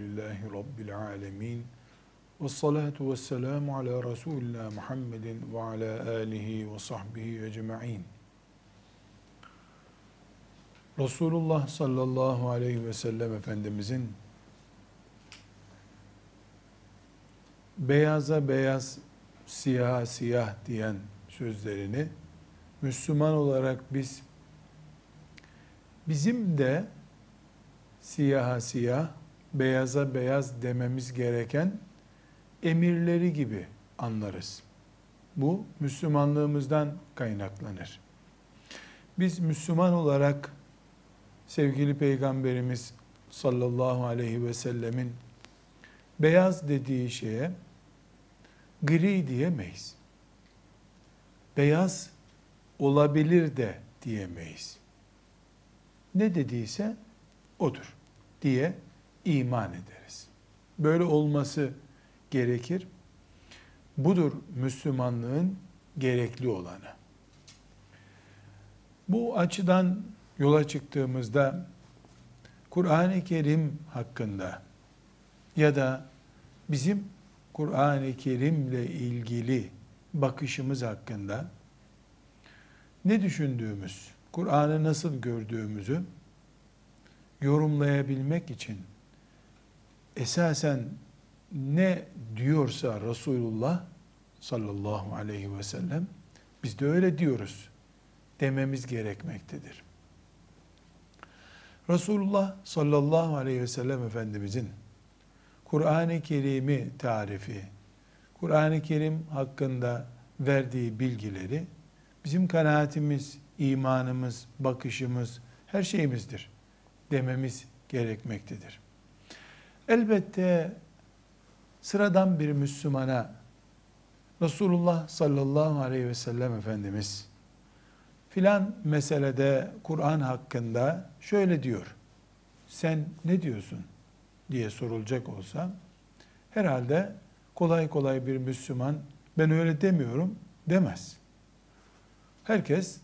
Elhamdülillahi Rabbil alemin. Ve salatu ve selamu ala Resulina Muhammedin ve ala alihi ve sahbihi ecma'in. Resulullah sallallahu aleyhi ve sellem Efendimizin beyaza beyaz, siyaha siyah diyen sözlerini Müslüman olarak biz bizim de siyaha siyah, beyaza beyaz dememiz gereken emirleri gibi anlarız. Bu Müslümanlığımızdan kaynaklanır. Biz Müslüman olarak sevgili Peygamberimiz sallallahu aleyhi ve sellemin beyaz dediği şeye gri diyemeyiz. Beyaz olabilir de diyemeyiz. Ne dediyse odur diye iman ederiz. Böyle olması gerekir. Budur Müslümanlığın gerekli olanı. Bu açıdan yola çıktığımızda Kur'an-ı Kerim hakkında ya da bizim Kur'an-ı Kerim'le ilgili bakışımız hakkında ne düşündüğümüz, Kur'an'ı nasıl gördüğümüzü yorumlayabilmek için esasen ne diyorsa Resulullah sallallahu aleyhi ve sellem biz de öyle diyoruz dememiz gerekmektedir. Resulullah sallallahu aleyhi ve sellem Efendimizin Kur'an-ı Kerim'i tarifi, Kur'an-ı Kerim hakkında verdiği bilgileri bizim kanaatimiz, imanımız, bakışımız, her şeyimizdir dememiz gerekmektedir. Elbette sıradan bir Müslümana Resulullah sallallahu aleyhi ve sellem Efendimiz filan meselede Kur'an hakkında şöyle diyor. Sen ne diyorsun diye sorulacak olsa herhalde kolay kolay bir Müslüman ben öyle demiyorum demez. Herkes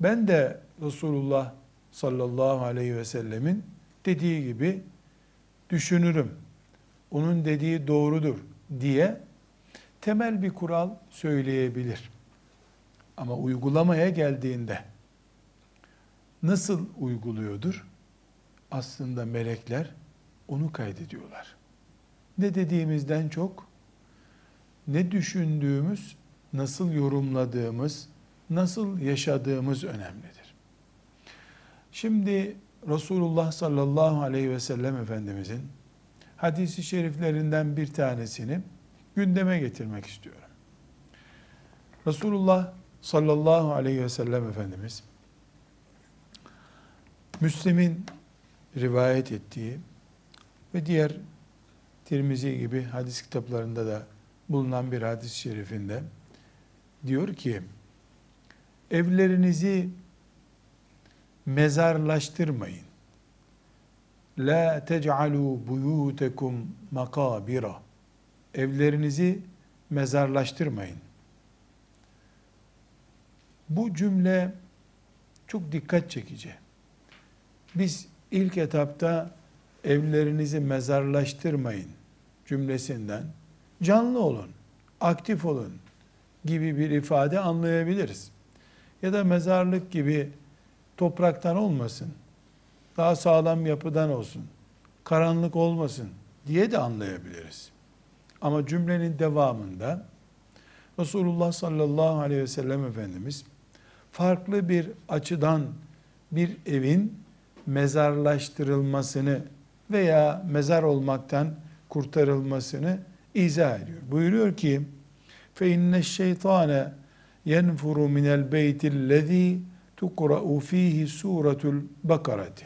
ben de Resulullah sallallahu aleyhi ve sellemin dediği gibi düşünürüm. Onun dediği doğrudur diye temel bir kural söyleyebilir. Ama uygulamaya geldiğinde nasıl uyguluyordur? Aslında melekler onu kaydediyorlar. Ne dediğimizden çok ne düşündüğümüz, nasıl yorumladığımız, nasıl yaşadığımız önemlidir. Şimdi Resulullah sallallahu aleyhi ve sellem Efendimizin hadisi şeriflerinden bir tanesini gündeme getirmek istiyorum. Resulullah sallallahu aleyhi ve sellem Efendimiz Müslim'in rivayet ettiği ve diğer Tirmizi gibi hadis kitaplarında da bulunan bir hadis-i şerifinde diyor ki evlerinizi mezarlaştırmayın. La tec'alu buyutekum makabira. Evlerinizi mezarlaştırmayın. Bu cümle çok dikkat çekici. Biz ilk etapta evlerinizi mezarlaştırmayın cümlesinden canlı olun, aktif olun gibi bir ifade anlayabiliriz. Ya da mezarlık gibi topraktan olmasın, daha sağlam yapıdan olsun, karanlık olmasın diye de anlayabiliriz. Ama cümlenin devamında Resulullah sallallahu aleyhi ve sellem Efendimiz farklı bir açıdan bir evin mezarlaştırılmasını veya mezar olmaktan kurtarılmasını izah ediyor. Buyuruyor ki: "Fe inne şeytane yenfuru minel beytillezî tukra'u fihi suratul bakarati.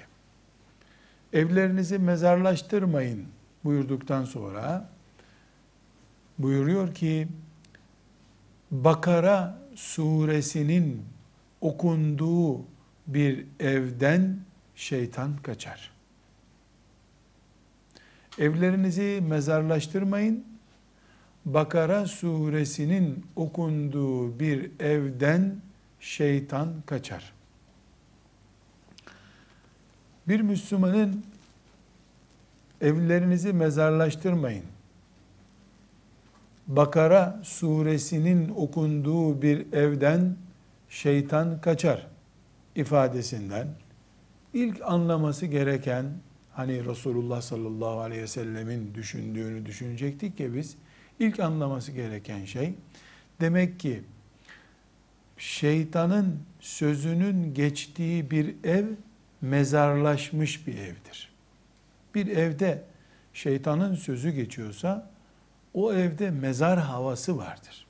Evlerinizi mezarlaştırmayın buyurduktan sonra buyuruyor ki Bakara suresinin okunduğu bir evden şeytan kaçar. Evlerinizi mezarlaştırmayın. Bakara suresinin okunduğu bir evden şeytan kaçar. Bir Müslümanın evlerinizi mezarlaştırmayın. Bakara suresinin okunduğu bir evden şeytan kaçar ifadesinden ilk anlaması gereken hani Resulullah sallallahu aleyhi ve sellemin düşündüğünü düşünecektik ya biz ilk anlaması gereken şey demek ki şeytanın sözünün geçtiği bir ev mezarlaşmış bir evdir. Bir evde şeytanın sözü geçiyorsa o evde mezar havası vardır.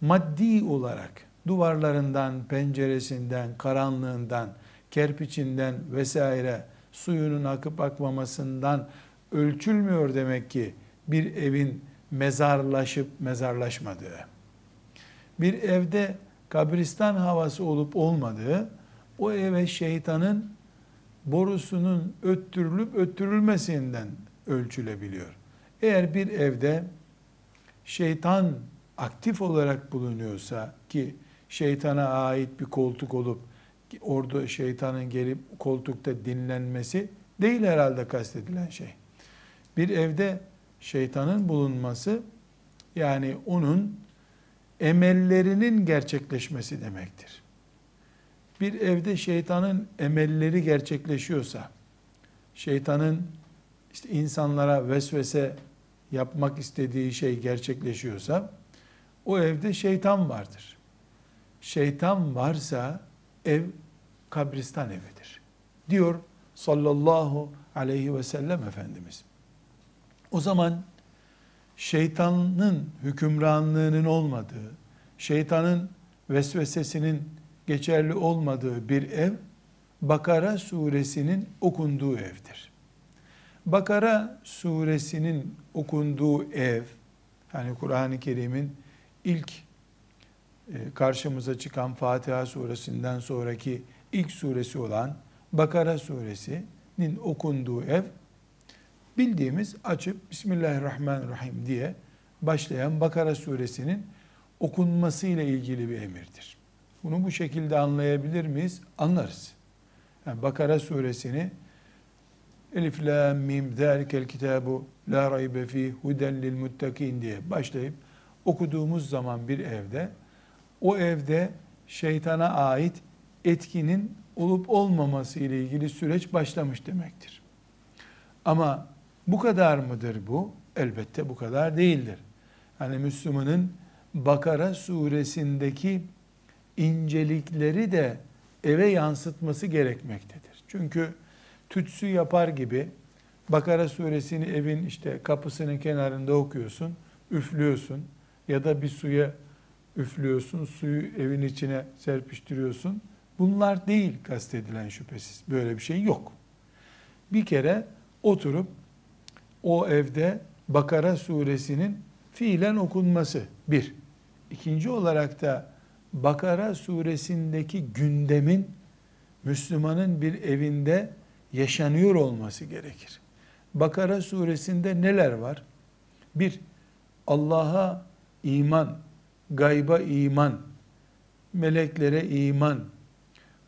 Maddi olarak duvarlarından, penceresinden, karanlığından, kerpiçinden vesaire suyunun akıp akmamasından ölçülmüyor demek ki bir evin mezarlaşıp mezarlaşmadığı. Bir evde kabristan havası olup olmadığı, o eve şeytanın borusunun öttürülüp öttürülmesinden ölçülebiliyor. Eğer bir evde şeytan aktif olarak bulunuyorsa ki şeytana ait bir koltuk olup orada şeytanın gelip koltukta dinlenmesi değil herhalde kastedilen şey. Bir evde şeytanın bulunması yani onun emellerinin gerçekleşmesi demektir. Bir evde şeytanın emelleri gerçekleşiyorsa, şeytanın işte insanlara vesvese yapmak istediği şey gerçekleşiyorsa, o evde şeytan vardır. Şeytan varsa ev kabristan evidir. Diyor sallallahu aleyhi ve sellem Efendimiz. O zaman şeytanın hükümranlığının olmadığı, şeytanın vesvesesinin geçerli olmadığı bir ev, Bakara suresinin okunduğu evdir. Bakara suresinin okunduğu ev, yani Kur'an-ı Kerim'in ilk e, karşımıza çıkan Fatiha suresinden sonraki ilk suresi olan Bakara suresinin okunduğu ev, bildiğimiz açıp Bismillahirrahmanirrahim diye başlayan Bakara suresinin okunması ile ilgili bir emirdir. Bunu bu şekilde anlayabilir miyiz? Anlarız. Yani Bakara suresini Elif la mim zalikel kitabu la raybe fi huden lil muttakin diye başlayıp okuduğumuz zaman bir evde o evde şeytana ait etkinin olup olmaması ile ilgili süreç başlamış demektir. Ama bu kadar mıdır bu? Elbette bu kadar değildir. Hani Müslümanın Bakara suresindeki incelikleri de eve yansıtması gerekmektedir. Çünkü tütsü yapar gibi Bakara suresini evin işte kapısının kenarında okuyorsun, üflüyorsun ya da bir suya üflüyorsun, suyu evin içine serpiştiriyorsun. Bunlar değil kastedilen şüphesiz. Böyle bir şey yok. Bir kere oturup o evde Bakara suresinin fiilen okunması bir. İkinci olarak da Bakara suresindeki gündemin Müslümanın bir evinde yaşanıyor olması gerekir. Bakara suresinde neler var? Bir, Allah'a iman, gayba iman, meleklere iman,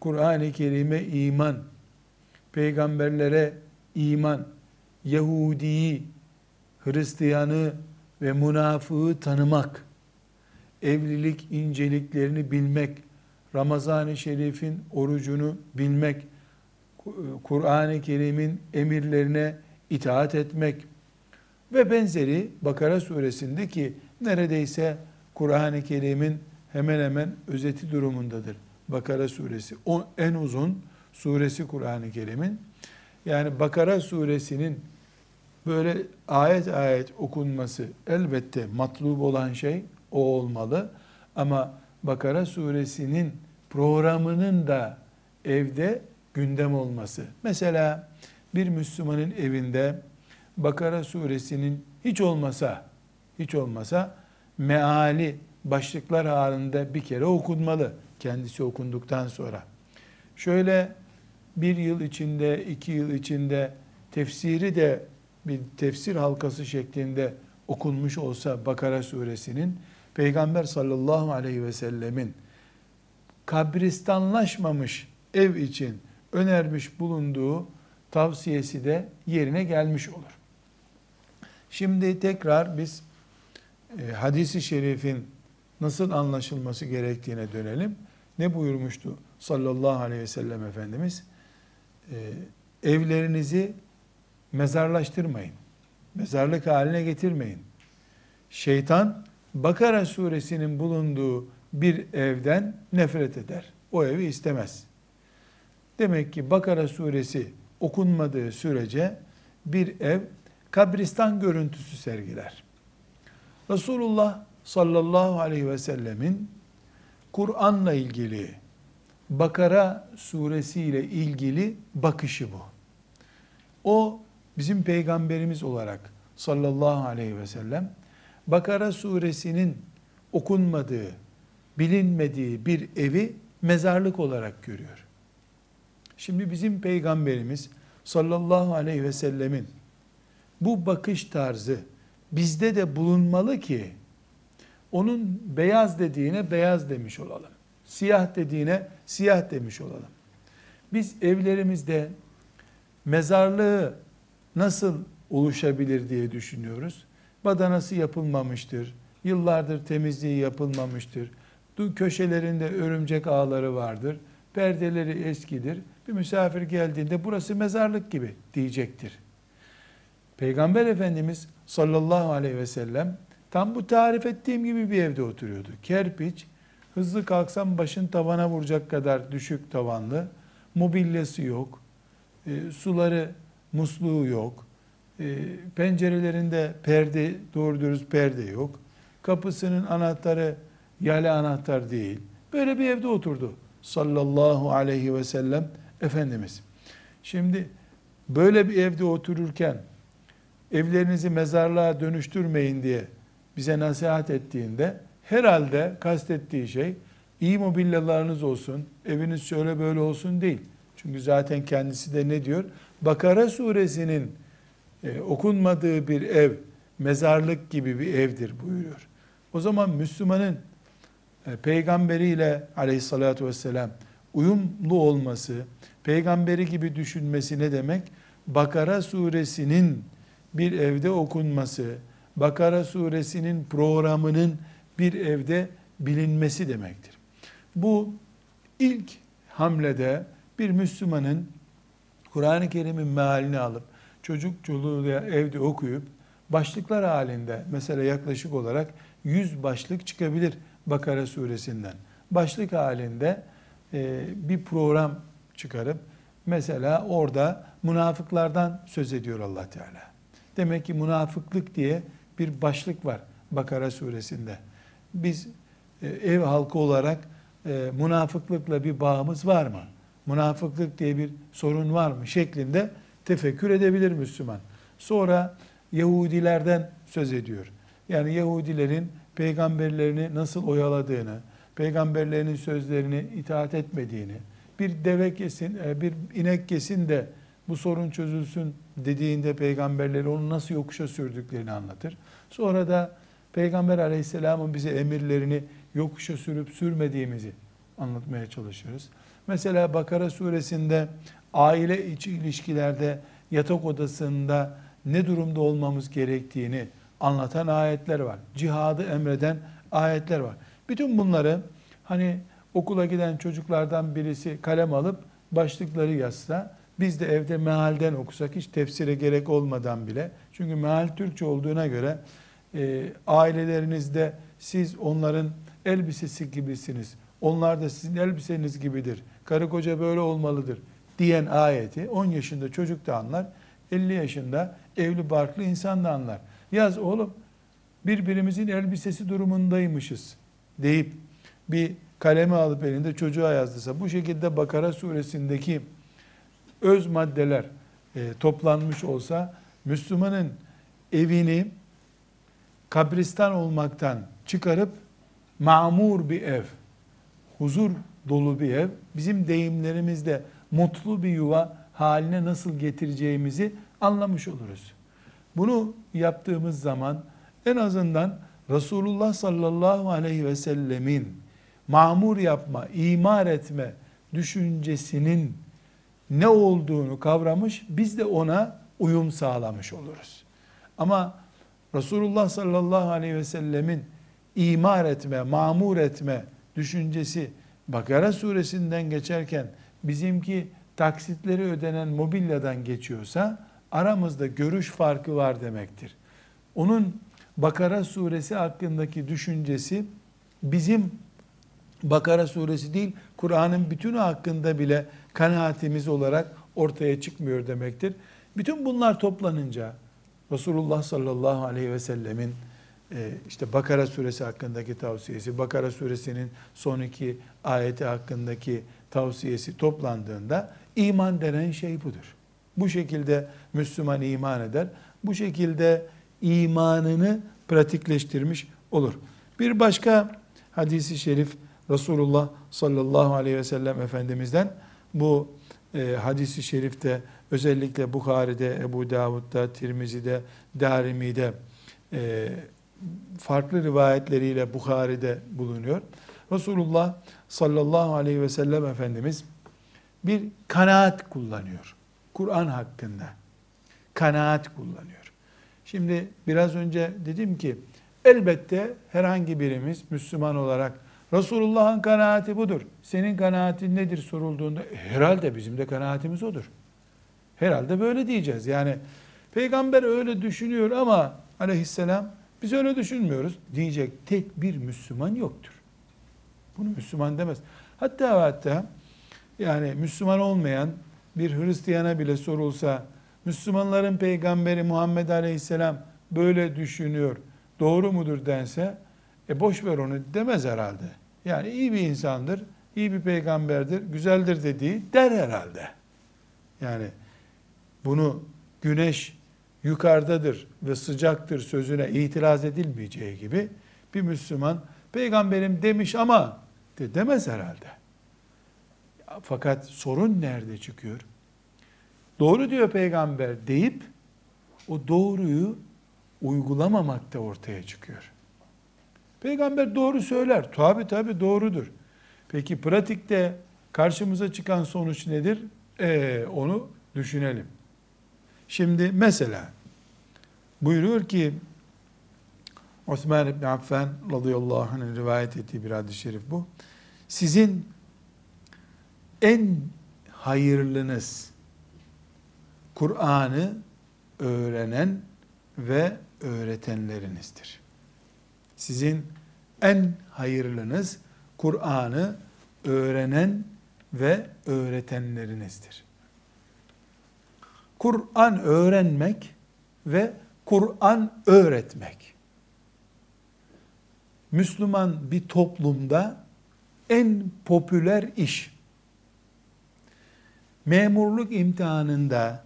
Kur'an-ı Kerim'e iman, peygamberlere iman, Yahudi'yi, Hristiyanı ve münafığı tanımak, evlilik inceliklerini bilmek, Ramazan-ı Şerif'in orucunu bilmek, Kur'an-ı Kerim'in emirlerine itaat etmek ve benzeri Bakara suresinde ki neredeyse Kur'an-ı Kerim'in hemen hemen özeti durumundadır. Bakara suresi o en uzun suresi Kur'an-ı Kerim'in. Yani Bakara suresinin böyle ayet ayet okunması elbette matlub olan şey o olmalı. Ama Bakara suresinin programının da evde gündem olması. Mesela bir Müslümanın evinde Bakara suresinin hiç olmasa hiç olmasa meali başlıklar halinde bir kere okunmalı kendisi okunduktan sonra. Şöyle bir yıl içinde, iki yıl içinde tefsiri de bir tefsir halkası şeklinde okunmuş olsa Bakara suresinin Peygamber sallallahu aleyhi ve sellemin kabristanlaşmamış ev için önermiş bulunduğu tavsiyesi de yerine gelmiş olur. Şimdi tekrar biz e, hadisi şerifin nasıl anlaşılması gerektiğine dönelim. Ne buyurmuştu sallallahu aleyhi ve sellem Efendimiz? E, evlerinizi mezarlaştırmayın. Mezarlık haline getirmeyin. Şeytan Bakara suresinin bulunduğu bir evden nefret eder. O evi istemez. Demek ki Bakara suresi okunmadığı sürece bir ev kabristan görüntüsü sergiler. Resulullah sallallahu aleyhi ve sellemin Kur'an'la ilgili Bakara suresi ile ilgili bakışı bu. O bizim peygamberimiz olarak sallallahu aleyhi ve sellem Bakara suresinin okunmadığı, bilinmediği bir evi mezarlık olarak görüyor. Şimdi bizim peygamberimiz sallallahu aleyhi ve sellemin bu bakış tarzı bizde de bulunmalı ki onun beyaz dediğine beyaz demiş olalım. Siyah dediğine siyah demiş olalım. Biz evlerimizde mezarlığı nasıl oluşabilir diye düşünüyoruz. Badanası yapılmamıştır. Yıllardır temizliği yapılmamıştır. Köşelerinde örümcek ağları vardır. Perdeleri eskidir. Bir misafir geldiğinde burası mezarlık gibi diyecektir. Peygamber Efendimiz sallallahu aleyhi ve sellem tam bu tarif ettiğim gibi bir evde oturuyordu. Kerpiç, hızlı kalksam başın tavana vuracak kadar düşük tavanlı, mobilyası yok, e, suları, musluğu yok, e, pencerelerinde perde, doğru dürüst perde yok, kapısının anahtarı yale anahtar değil. Böyle bir evde oturdu sallallahu aleyhi ve sellem Efendimiz. Şimdi böyle bir evde otururken evlerinizi mezarlığa dönüştürmeyin diye bize nasihat ettiğinde herhalde kastettiği şey iyi mobilyalarınız olsun, eviniz şöyle böyle olsun değil. Çünkü zaten kendisi de ne diyor? Bakara suresinin e, okunmadığı bir ev mezarlık gibi bir evdir buyuruyor. O zaman Müslümanın e, peygamberiyle aleyhissalatü vesselam uyumlu olması, peygamberi gibi düşünmesi ne demek? Bakara suresinin bir evde okunması, Bakara suresinin programının bir evde bilinmesi demektir. Bu ilk hamlede bir Müslümanın Kur'an-ı Kerim'in mealini alıp çocuk çoluğu evde okuyup başlıklar halinde mesela yaklaşık olarak 100 başlık çıkabilir Bakara suresinden. Başlık halinde e, bir program çıkarıp mesela orada münafıklardan söz ediyor Allah Teala. Demek ki münafıklık diye bir başlık var Bakara suresinde. Biz e, ev halkı olarak e, münafıklıkla bir bağımız var mı? Münafıklık diye bir sorun var mı? şeklinde tefekkür edebilir Müslüman. Sonra Yahudilerden söz ediyor. Yani Yahudilerin peygamberlerini nasıl oyaladığını, peygamberlerinin sözlerini itaat etmediğini, bir deve kesin, e, bir inek kesin de bu sorun çözülsün dediğinde peygamberleri onu nasıl yokuşa sürdüklerini anlatır. Sonra da Peygamber aleyhisselamın bize emirlerini yokuşa sürüp sürmediğimizi anlatmaya çalışırız. Mesela Bakara suresinde aile içi ilişkilerde yatak odasında ne durumda olmamız gerektiğini anlatan ayetler var. Cihadı emreden ayetler var. Bütün bunları hani okula giden çocuklardan birisi kalem alıp başlıkları yazsa biz de evde mealden okusak hiç tefsire gerek olmadan bile. Çünkü meal Türkçe olduğuna göre e, ailelerinizde siz onların elbisesi gibisiniz. Onlar da sizin elbiseniz gibidir. Karı koca böyle olmalıdır diyen ayeti 10 yaşında çocuk da anlar. 50 yaşında evli barklı insan da anlar. Yaz oğlum birbirimizin elbisesi durumundaymışız deyip bir kalemi alıp elinde çocuğa yazdıysa bu şekilde Bakara suresindeki öz maddeler e, toplanmış olsa Müslümanın evini kabristan olmaktan çıkarıp mamur bir ev, huzur dolu bir ev, bizim deyimlerimizde mutlu bir yuva haline nasıl getireceğimizi anlamış oluruz. Bunu yaptığımız zaman en azından Resulullah sallallahu aleyhi ve sellemin mamur yapma, imar etme düşüncesinin ne olduğunu kavramış, biz de ona uyum sağlamış oluruz. Ama Resulullah sallallahu aleyhi ve sellemin imar etme, mamur etme düşüncesi Bakara suresinden geçerken bizimki taksitleri ödenen mobilyadan geçiyorsa aramızda görüş farkı var demektir. Onun Bakara suresi hakkındaki düşüncesi bizim Bakara suresi değil, Kur'an'ın bütünü hakkında bile kanaatimiz olarak ortaya çıkmıyor demektir. Bütün bunlar toplanınca Resulullah sallallahu aleyhi ve sellemin e, işte Bakara suresi hakkındaki tavsiyesi, Bakara suresinin son iki ayeti hakkındaki tavsiyesi toplandığında iman denen şey budur. Bu şekilde Müslüman iman eder. Bu şekilde imanını pratikleştirmiş olur. Bir başka hadisi şerif Resulullah sallallahu aleyhi ve sellem Efendimiz'den bu e, hadisi şerifte özellikle Bukhari'de, Ebu Davud'da, Tirmizi'de, Darimi'de e, farklı rivayetleriyle Bukhari'de bulunuyor. Resulullah sallallahu aleyhi ve sellem Efendimiz bir kanaat kullanıyor. Kur'an hakkında. Kanaat kullanıyor. Şimdi biraz önce dedim ki elbette herhangi birimiz Müslüman olarak Resulullah'ın kanaati budur. Senin kanaatin nedir sorulduğunda herhalde bizim de kanaatimiz odur. Herhalde böyle diyeceğiz. Yani peygamber öyle düşünüyor ama aleyhisselam biz öyle düşünmüyoruz diyecek tek bir Müslüman yoktur. Bunu Müslüman demez. Hatta hatta yani Müslüman olmayan bir Hristiyana bile sorulsa Müslümanların peygamberi Muhammed Aleyhisselam böyle düşünüyor. Doğru mudur dense e boş ver onu demez herhalde. Yani iyi bir insandır, iyi bir peygamberdir, güzeldir dediği der herhalde. Yani bunu güneş yukarıdadır ve sıcaktır sözüne itiraz edilmeyeceği gibi bir Müslüman peygamberim demiş ama de demez herhalde. Fakat sorun nerede çıkıyor? Doğru diyor peygamber deyip o doğruyu uygulamamakta ortaya çıkıyor. Peygamber doğru söyler. Tabi tabi doğrudur. Peki pratikte karşımıza çıkan sonuç nedir? Ee, onu düşünelim. Şimdi mesela buyuruyor ki Osman İbni Affan radıyallahu anh'ın rivayet ettiği bir hadis-i şerif bu. Sizin en hayırlınız Kur'an'ı öğrenen ve öğretenlerinizdir. Sizin en hayırlınız Kur'an'ı öğrenen ve öğretenlerinizdir. Kur'an öğrenmek ve Kur'an öğretmek. Müslüman bir toplumda en popüler iş. Memurluk imtihanında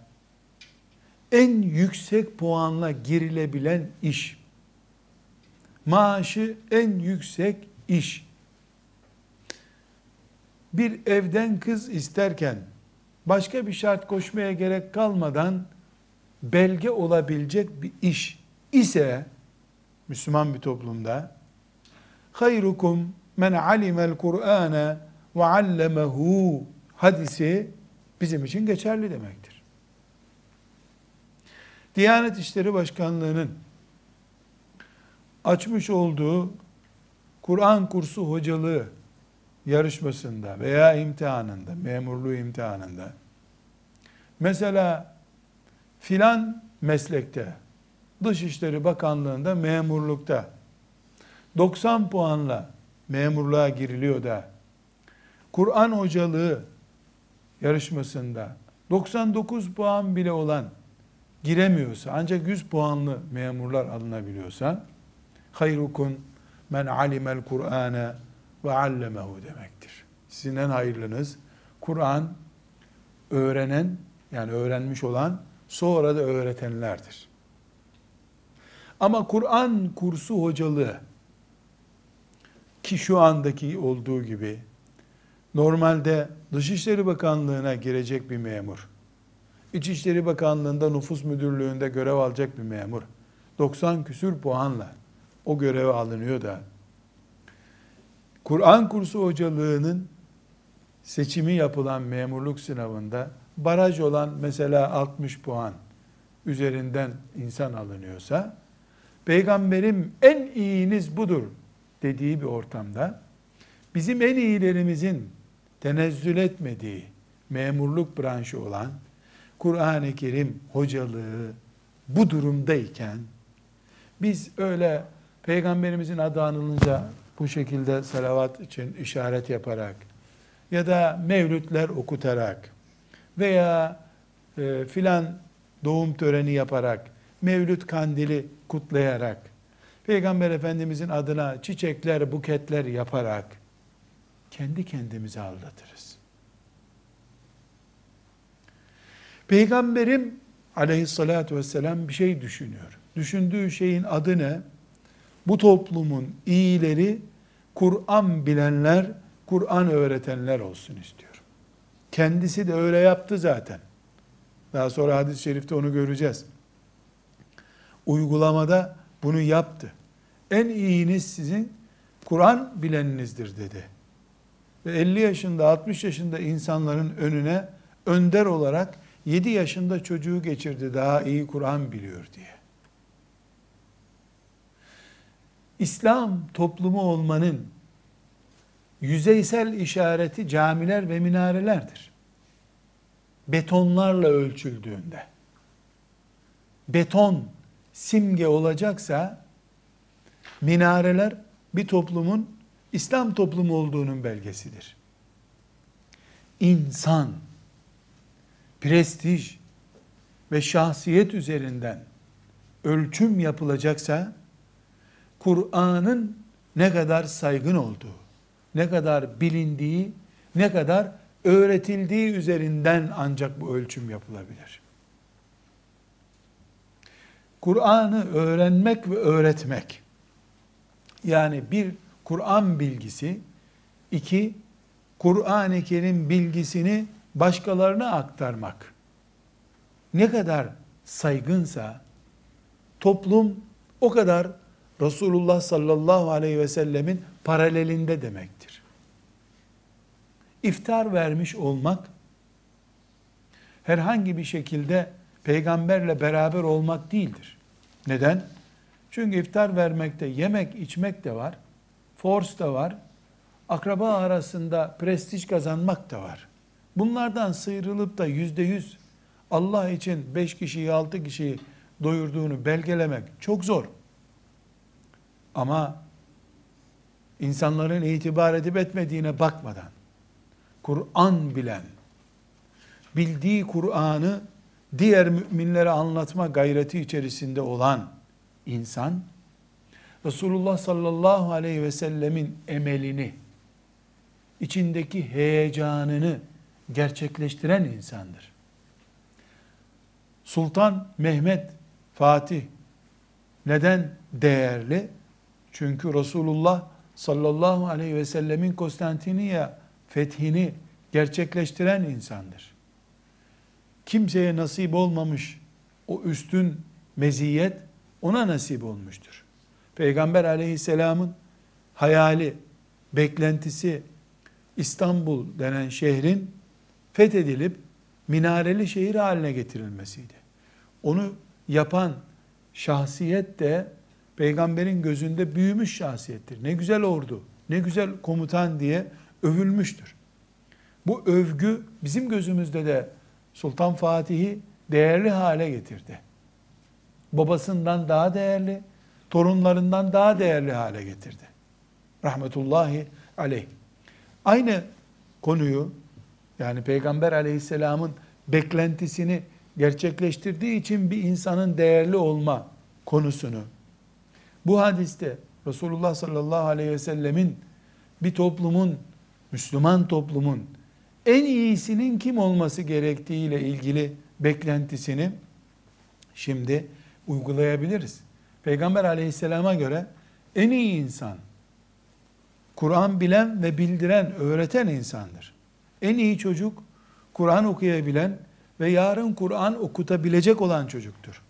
en yüksek puanla girilebilen iş. Maaşı en yüksek iş. Bir evden kız isterken başka bir şart koşmaya gerek kalmadan belge olabilecek bir iş ise Müslüman bir toplumda hayrukum men alimel Kur'ane ve allemehu hadisi bizim için geçerli demektir. Diyanet İşleri Başkanlığı'nın açmış olduğu Kur'an kursu hocalığı yarışmasında veya imtihanında, memurluğu imtihanında. Mesela filan meslekte Dışişleri Bakanlığı'nda memurlukta 90 puanla memurluğa giriliyor da Kur'an hocalığı yarışmasında 99 puan bile olan giremiyorsa ancak 100 puanlı memurlar alınabiliyorsa hayrukun men alimel Kur'ane ve allemehu demektir. Sizin en hayırlınız Kur'an öğrenen yani öğrenmiş olan sonra da öğretenlerdir. Ama Kur'an kursu hocalığı ki şu andaki olduğu gibi normalde Dışişleri Bakanlığı'na girecek bir memur, İçişleri Bakanlığı'nda nüfus müdürlüğünde görev alacak bir memur, 90 küsür puanla o göreve alınıyor da Kur'an kursu hocalığının seçimi yapılan memurluk sınavında baraj olan mesela 60 puan üzerinden insan alınıyorsa, peygamberim en iyiniz budur dediği bir ortamda, bizim en iyilerimizin tenezzül etmediği memurluk branşı olan Kur'an-ı Kerim hocalığı bu durumdayken biz öyle peygamberimizin adı anılınca bu şekilde salavat için işaret yaparak ya da mevlütler okutarak veya e, filan doğum töreni yaparak mevlüt kandili kutlayarak Peygamber Efendimizin adına çiçekler, buketler yaparak kendi kendimizi aldatırız. Peygamberim aleyhissalatü vesselam bir şey düşünüyor. Düşündüğü şeyin adı ne? Bu toplumun iyileri Kur'an bilenler, Kur'an öğretenler olsun istiyor. Kendisi de öyle yaptı zaten. Daha sonra hadis-i şerifte onu göreceğiz. Uygulamada bunu yaptı. En iyiniz sizin Kur'an bileninizdir dedi. Ve 50 yaşında, 60 yaşında insanların önüne önder olarak 7 yaşında çocuğu geçirdi daha iyi Kur'an biliyor diye. İslam toplumu olmanın yüzeysel işareti camiler ve minarelerdir. Betonlarla ölçüldüğünde. Beton simge olacaksa minareler bir toplumun İslam toplumu olduğunun belgesidir. İnsan prestij ve şahsiyet üzerinden ölçüm yapılacaksa Kur'an'ın ne kadar saygın olduğu, ne kadar bilindiği, ne kadar öğretildiği üzerinden ancak bu ölçüm yapılabilir. Kur'an'ı öğrenmek ve öğretmek, yani bir Kur'an bilgisi, iki Kur'an-ı Kerim bilgisini başkalarına aktarmak ne kadar saygınsa toplum o kadar Resulullah sallallahu aleyhi ve sellemin paralelinde demektir. İftar vermiş olmak herhangi bir şekilde peygamberle beraber olmak değildir. Neden? Çünkü iftar vermekte yemek içmek de var, force da var, akraba arasında prestij kazanmak da var. Bunlardan sıyrılıp da yüzde yüz Allah için beş kişiyi, altı kişiyi doyurduğunu belgelemek çok zor. Ama insanların itibar edip etmediğine bakmadan, Kur'an bilen, bildiği Kur'an'ı diğer müminlere anlatma gayreti içerisinde olan insan, Resulullah sallallahu aleyhi ve sellemin emelini, içindeki heyecanını gerçekleştiren insandır. Sultan Mehmet Fatih neden değerli? Çünkü Resulullah sallallahu aleyhi ve sellemin Konstantiniye fethini gerçekleştiren insandır. Kimseye nasip olmamış o üstün meziyet ona nasip olmuştur. Peygamber aleyhisselamın hayali, beklentisi İstanbul denen şehrin fethedilip minareli şehir haline getirilmesiydi. Onu yapan şahsiyet de peygamberin gözünde büyümüş şahsiyettir. Ne güzel ordu, ne güzel komutan diye övülmüştür. Bu övgü bizim gözümüzde de Sultan Fatih'i değerli hale getirdi. Babasından daha değerli, torunlarından daha değerli hale getirdi. Rahmetullahi aleyh. Aynı konuyu yani Peygamber aleyhisselamın beklentisini gerçekleştirdiği için bir insanın değerli olma konusunu bu hadiste Resulullah sallallahu aleyhi ve sellemin bir toplumun, Müslüman toplumun en iyisinin kim olması gerektiğiyle ilgili beklentisini şimdi uygulayabiliriz. Peygamber aleyhisselama göre en iyi insan, Kur'an bilen ve bildiren, öğreten insandır. En iyi çocuk, Kur'an okuyabilen ve yarın Kur'an okutabilecek olan çocuktur.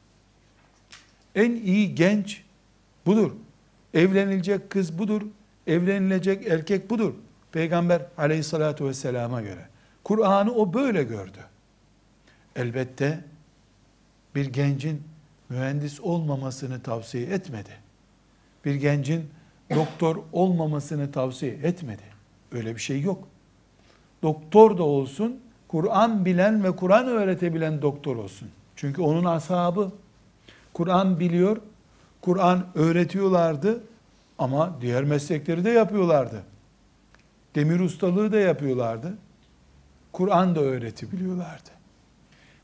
En iyi genç budur. Evlenilecek kız budur. Evlenilecek erkek budur. Peygamber aleyhissalatu vesselama göre. Kur'an'ı o böyle gördü. elbette bir gencin mühendis olmamasını tavsiye etmedi. Bir gencin doktor olmamasını tavsiye etmedi. Öyle bir şey yok. Doktor da olsun, Kur'an bilen ve Kur'an öğretebilen doktor olsun. Çünkü onun ashabı Kur'an biliyor, Kur'an öğretiyorlardı ama diğer meslekleri de yapıyorlardı. Demir ustalığı da yapıyorlardı. Kur'an da öğretebiliyorlardı.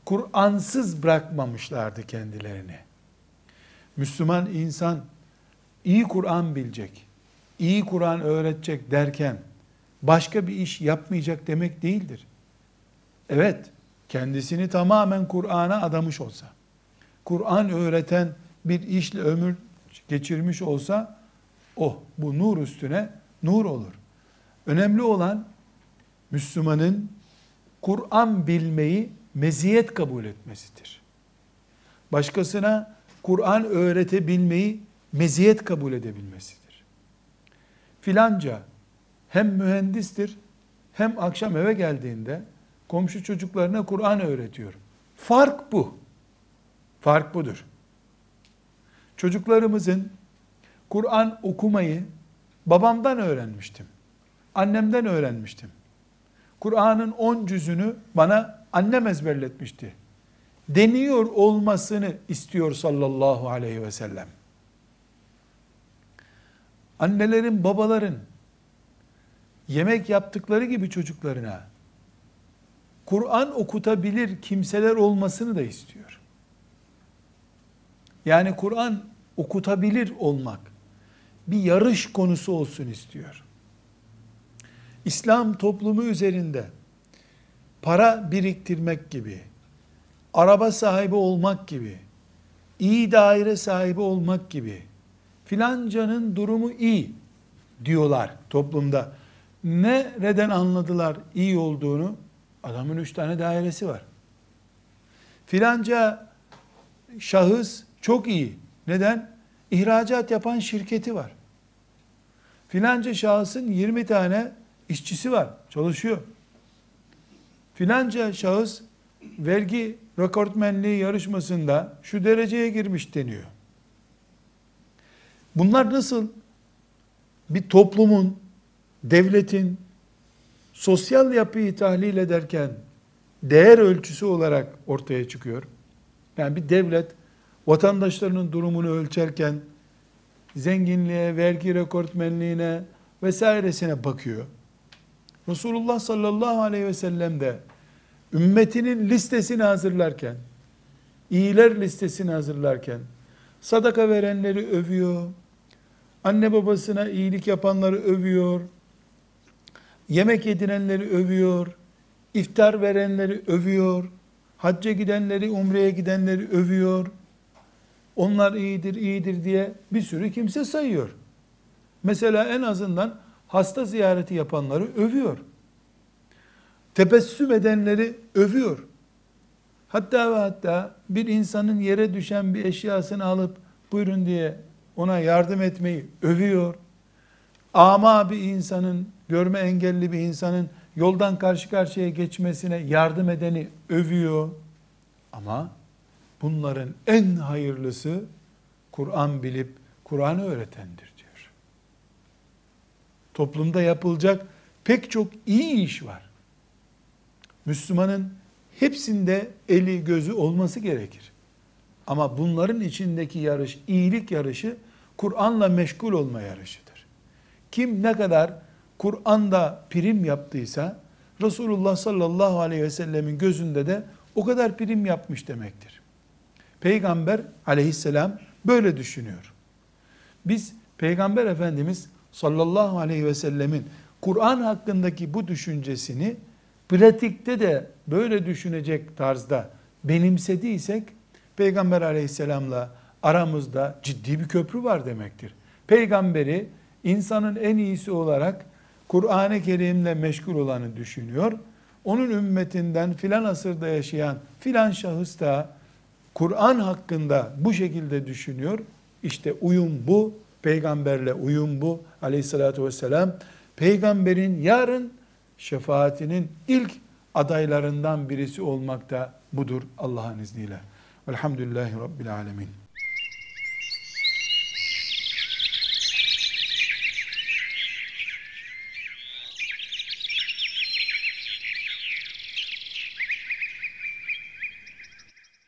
Kur'ansız bırakmamışlardı kendilerini. Müslüman insan iyi Kur'an bilecek, iyi Kur'an öğretecek derken başka bir iş yapmayacak demek değildir. Evet, kendisini tamamen Kur'an'a adamış olsa, Kur'an öğreten bir işle ömür geçirmiş olsa, oh bu nur üstüne nur olur. Önemli olan Müslümanın Kur'an bilmeyi meziyet kabul etmesidir. Başkasına Kur'an öğretebilmeyi meziyet kabul edebilmesidir. Filanca hem mühendistir hem akşam eve geldiğinde komşu çocuklarına Kur'an öğretiyor. Fark bu. Fark budur. Çocuklarımızın Kur'an okumayı babamdan öğrenmiştim. Annemden öğrenmiştim. Kur'an'ın on cüzünü bana annem ezberletmişti. Deniyor olmasını istiyor sallallahu aleyhi ve sellem. Annelerin, babaların yemek yaptıkları gibi çocuklarına Kur'an okutabilir kimseler olmasını da istiyor. Yani Kur'an okutabilir olmak bir yarış konusu olsun istiyor. İslam toplumu üzerinde para biriktirmek gibi, araba sahibi olmak gibi, iyi daire sahibi olmak gibi, filancanın durumu iyi diyorlar toplumda. Nereden anladılar iyi olduğunu? Adamın üç tane dairesi var. Filanca şahıs çok iyi. Neden? İhracat yapan şirketi var. Filanca şahısın 20 tane işçisi var, çalışıyor. Filanca şahıs vergi rekortmenliği yarışmasında şu dereceye girmiş deniyor. Bunlar nasıl bir toplumun, devletin sosyal yapıyı tahlil ederken değer ölçüsü olarak ortaya çıkıyor. Yani bir devlet vatandaşlarının durumunu ölçerken zenginliğe, vergi rekortmenliğine vesairesine bakıyor. Resulullah sallallahu aleyhi ve sellem de ümmetinin listesini hazırlarken, iyiler listesini hazırlarken, sadaka verenleri övüyor, anne babasına iyilik yapanları övüyor, yemek edinenleri övüyor, iftar verenleri övüyor, hacca gidenleri, umreye gidenleri övüyor, onlar iyidir, iyidir diye bir sürü kimse sayıyor. Mesela en azından hasta ziyareti yapanları övüyor. Tebessüm edenleri övüyor. Hatta ve hatta bir insanın yere düşen bir eşyasını alıp buyurun diye ona yardım etmeyi övüyor. Ama bir insanın, görme engelli bir insanın yoldan karşı karşıya geçmesine yardım edeni övüyor. Ama bunların en hayırlısı Kur'an bilip Kur'an'ı öğretendir toplumda yapılacak pek çok iyi iş var. Müslümanın hepsinde eli gözü olması gerekir. Ama bunların içindeki yarış, iyilik yarışı Kur'an'la meşgul olma yarışıdır. Kim ne kadar Kur'an'da prim yaptıysa Resulullah sallallahu aleyhi ve sellemin gözünde de o kadar prim yapmış demektir. Peygamber aleyhisselam böyle düşünüyor. Biz Peygamber Efendimiz sallallahu aleyhi ve sellemin Kur'an hakkındaki bu düşüncesini pratikte de böyle düşünecek tarzda benimsediysek Peygamber aleyhisselamla aramızda ciddi bir köprü var demektir. Peygamberi insanın en iyisi olarak Kur'an-ı Kerim'le meşgul olanı düşünüyor. Onun ümmetinden filan asırda yaşayan filan şahıs da Kur'an hakkında bu şekilde düşünüyor. İşte uyum bu Peygamberle uyum bu aleyhissalatü vesselam. Peygamberin yarın şefaatinin ilk adaylarından birisi olmakta budur Allah'ın izniyle. Velhamdülillahi Rabbil Alemin.